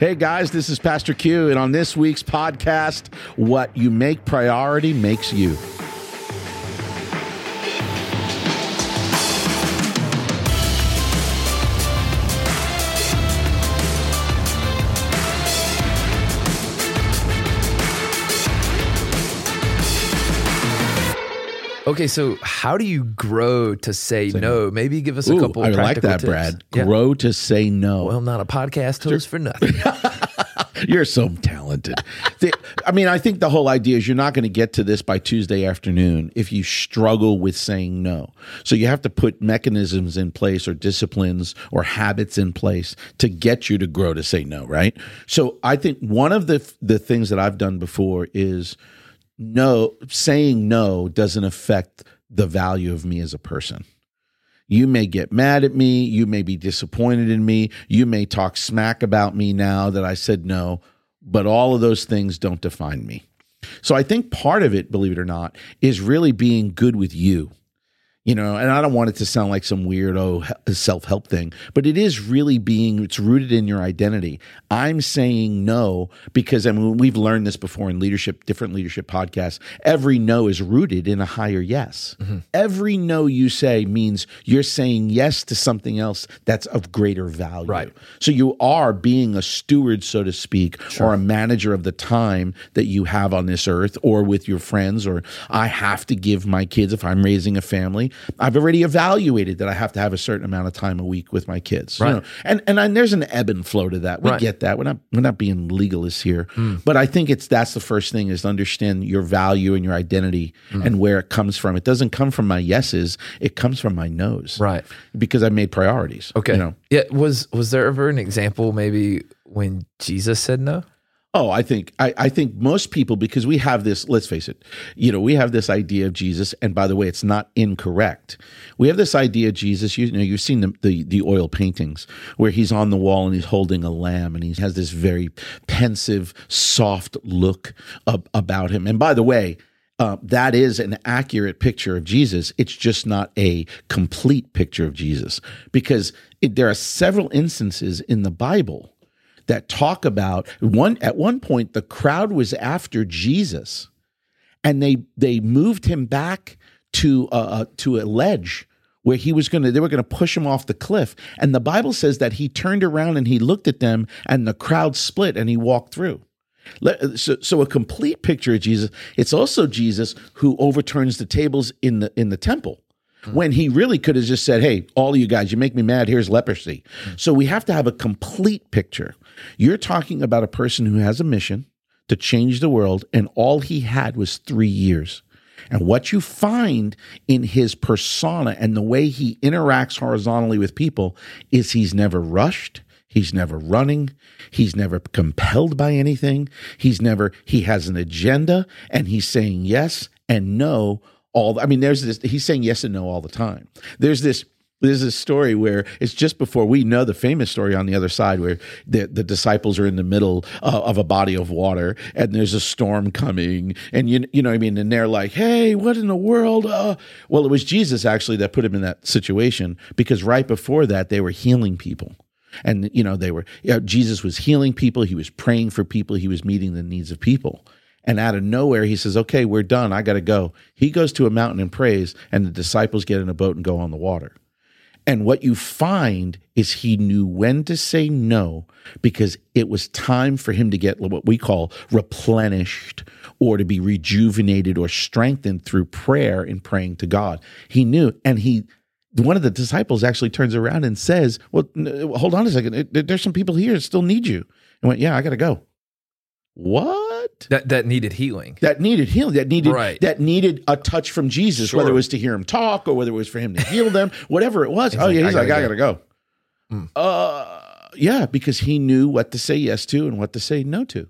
Hey guys, this is Pastor Q, and on this week's podcast, What You Make Priority Makes You. Okay, so how do you grow to say, no? Maybe give us a couple. I like that, tips. Brad. Yeah. Grow to say no. Well, I'm not a podcast host for nothing. You're so talented. The- I mean, I think the whole idea is you're not going to get to this by Tuesday afternoon if you struggle with saying no. So you have to put mechanisms in place or disciplines or habits in place to get you to grow to say no, right? So I think one of the the things that I've done before is no saying no doesn't affect the value of me as a person. You may get mad at me. You may be disappointed in me. You may talk smack about me now that I said no, but all of those things don't define me. So I think part of it, believe it or not, is really being good with you. You know, and I don't want it to sound like some weirdo uh, self help thing, but it is really being, it's rooted in your identity. I'm saying no because I mean, we've learned this before in leadership, different leadership podcasts. Every no is rooted in a higher yes. Mm-hmm. Every no you say means you're saying yes to something else that's of greater value. Right. So you are being a steward, so to speak, or a manager of the time that you have on this earth or with your friends, or I have to give my kids, if I'm raising a family, I've already evaluated that I have to have a certain amount of time a week with my kids. you know. And and I, there's an ebb and flow to that. We Right. get that. We're not we're not being legalists here. Hmm. But I think it's that's the first thing is to understand your value and your identity hmm. and where it comes from. It doesn't come from my yeses, it comes from my no's. Right. Because I made priorities. Okay. You know. Yeah. Was was there ever an example maybe when Jesus said no? Oh, I think I, I think most people because we have this. Let's face it, you know, we have this idea of Jesus, and by the way, it's not incorrect. We have this idea of Jesus. You know, you've seen the, the the oil paintings where he's on the wall and he's holding a lamb, and he has this very pensive, soft look ab- about him. And by the way, uh, that is an accurate picture of Jesus. It's just not a complete picture of Jesus because it, there are several instances in the Bible that talk about one at one point the crowd was after Jesus and they they moved him back to uh, uh, to a ledge where he was going to they were going to push him off the cliff and the bible says that he turned around and he looked at them and the crowd split and he walked through so, so a complete picture of jesus it's also jesus who overturns the tables in the in the temple when he really could have just said, Hey, all you guys, you make me mad. Here's leprosy. So we have to have a complete picture. You're talking about a person who has a mission to change the world, and all he had was three years. And what you find in his persona and the way he interacts horizontally with people is he's never rushed. He's never running. He's never compelled by anything. He's never, he has an agenda and he's saying yes and no all I mean, there's this. He's saying yes and no all the time. There's this. There's this story where it's just before we know the famous story on the other side where the, the disciples are in the middle uh, of a body of water and there's a storm coming and you you know what I mean and they're like hey what in the world uh, well it was Jesus actually that put him in that situation because right before that they were healing people and you know they were you know, Jesus was healing people he was praying for people he was meeting the needs of people and out of nowhere, he says, Okay, we're done. I got to go. He goes to a mountain and prays, and the disciples get in a boat and go on the water. And what you find is he knew when to say no because it was time for him to get what we call replenished or to be rejuvenated or strengthened through prayer and praying to God. He knew, and he one of the disciples actually turns around and says, Well, hold on a second. There's some people here that still need you. And went, Yeah, I got to go. What? That that needed healing. that needed healing. That needed Right. that needed a touch from jesus whether it was to hear him talk or whether it was for him to heal them whatever it was. Oh yeah he's I like i gotta gotta go. Uh yeah because he knew what to say yes to and what to say no to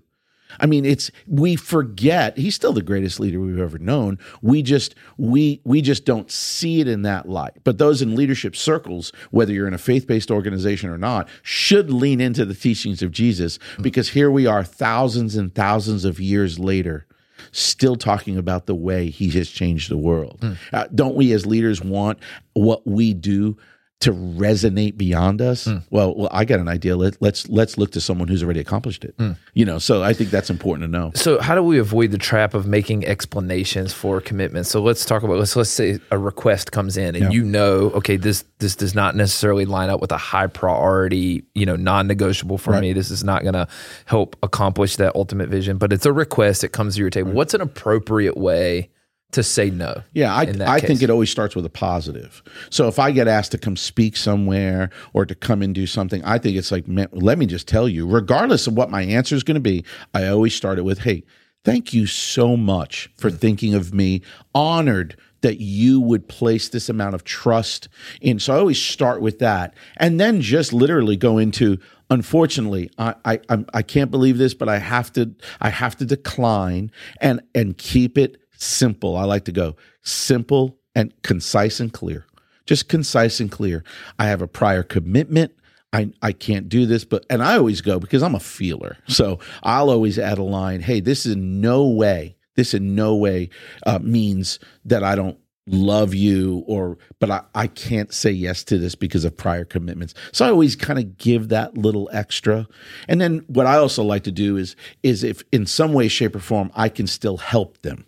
I mean, it's we forget he's still the greatest leader we've ever known. We just we we just don't see it in that light. But those in leadership circles, whether you're in a faith-based organization or not, should lean into the teachings of Jesus because here we are thousands and thousands of years later still talking about the way he has changed the world. Uh, don't we as leaders want what we do to resonate beyond us, mm. well, well, I got an idea. Let, let's let's look to someone who's already accomplished it. Mm. You know, so I think that's important to know. So how do we avoid the trap of making explanations for commitment? So let's talk about let's let's say a request comes in and Yeah. you know, okay, this this does not necessarily line up with a high priority, you know, non-negotiable for Right. me. This is not going to help accomplish that ultimate vision, but it's a request. It comes to your table. What's an appropriate way to say no? Yeah, I, I think it always starts with a positive. So if I get asked to come speak somewhere or to come and do something, I think it's like, man, let me just tell you, regardless of what my answer is going to be, I always start it with, hey, thank you so much for hmm. thinking of me. Honored that you would place this amount of trust in. So I always start with that. And then just literally go into, unfortunately, I, I, I can't believe this, but I have to, I have to decline and, and keep it simple. I like to go simple and concise and clear. Just concise and clear. I have a prior commitment. I, I can't do this, but and I always go because I'm a feeler. So I'll always add a line, hey, this is in no way, this in no way uh, means that I don't love you or but I, I can't say yes to this because of prior commitments. So I always kind of give that little extra. And then what I also like to do is is if in some way, shape, or form I can still help them.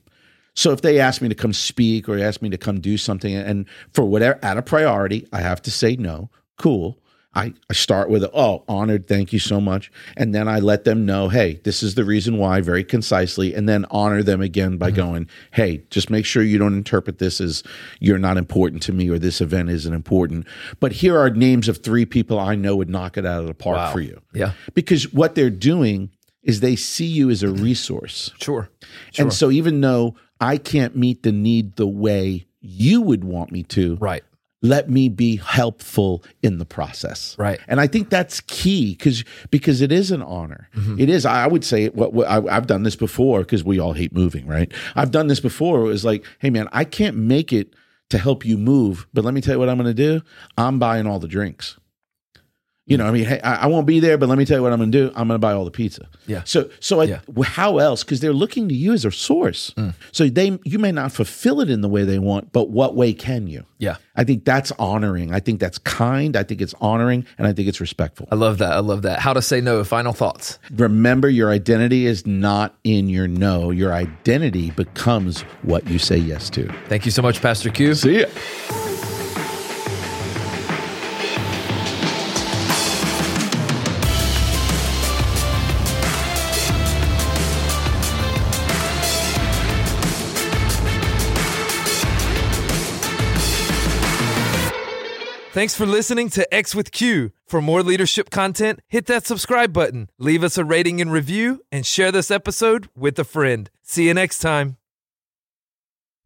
So if they ask me to come speak or ask me to come do something, and for whatever at a priority, I have to say no. Cool. I, I start with oh honored, thank you so much, and then I let them know, hey, this is the reason why, very concisely, and then honor them again by mm-hmm. going, hey, just make sure you don't interpret this as you're not important to me or this event isn't important. But here are names of three people I know would knock it out of the park Wow. for you, Yeah, because what they're doing is they see you as a resource. Sure. sure. And so even though I can't meet the need the way you would want me to, Right. let me be helpful in the process. Right. And I think that's key because because it is an honor. Mm-hmm. It is. I would say what, what I, I've done this before because we all hate moving, right? I've done this before. It was like, hey man, I can't make it to help you move, but let me tell you what I'm going to do. I'm buying all the drinks. You know, I mean, hey, I, I won't be there, but let me tell you what I'm going to do. I'm going to buy all the pizza. Yeah. So, so I, Yeah. how else? Because they're looking to you as a source. Mm. So they, you may not fulfill it in the way they want, but what way can you? Yeah. I think that's honoring. I think that's kind. I think it's honoring, and I think it's respectful. I love that. I love that. How to say no. Final thoughts. Remember, your identity is not in your no. Your identity becomes what you say yes to. Thank you so much, Pastor Q. See ya. Thanks for listening to X with Q. For more leadership content, hit that subscribe button, leave us a rating and review, and share this episode with a friend. See you next time.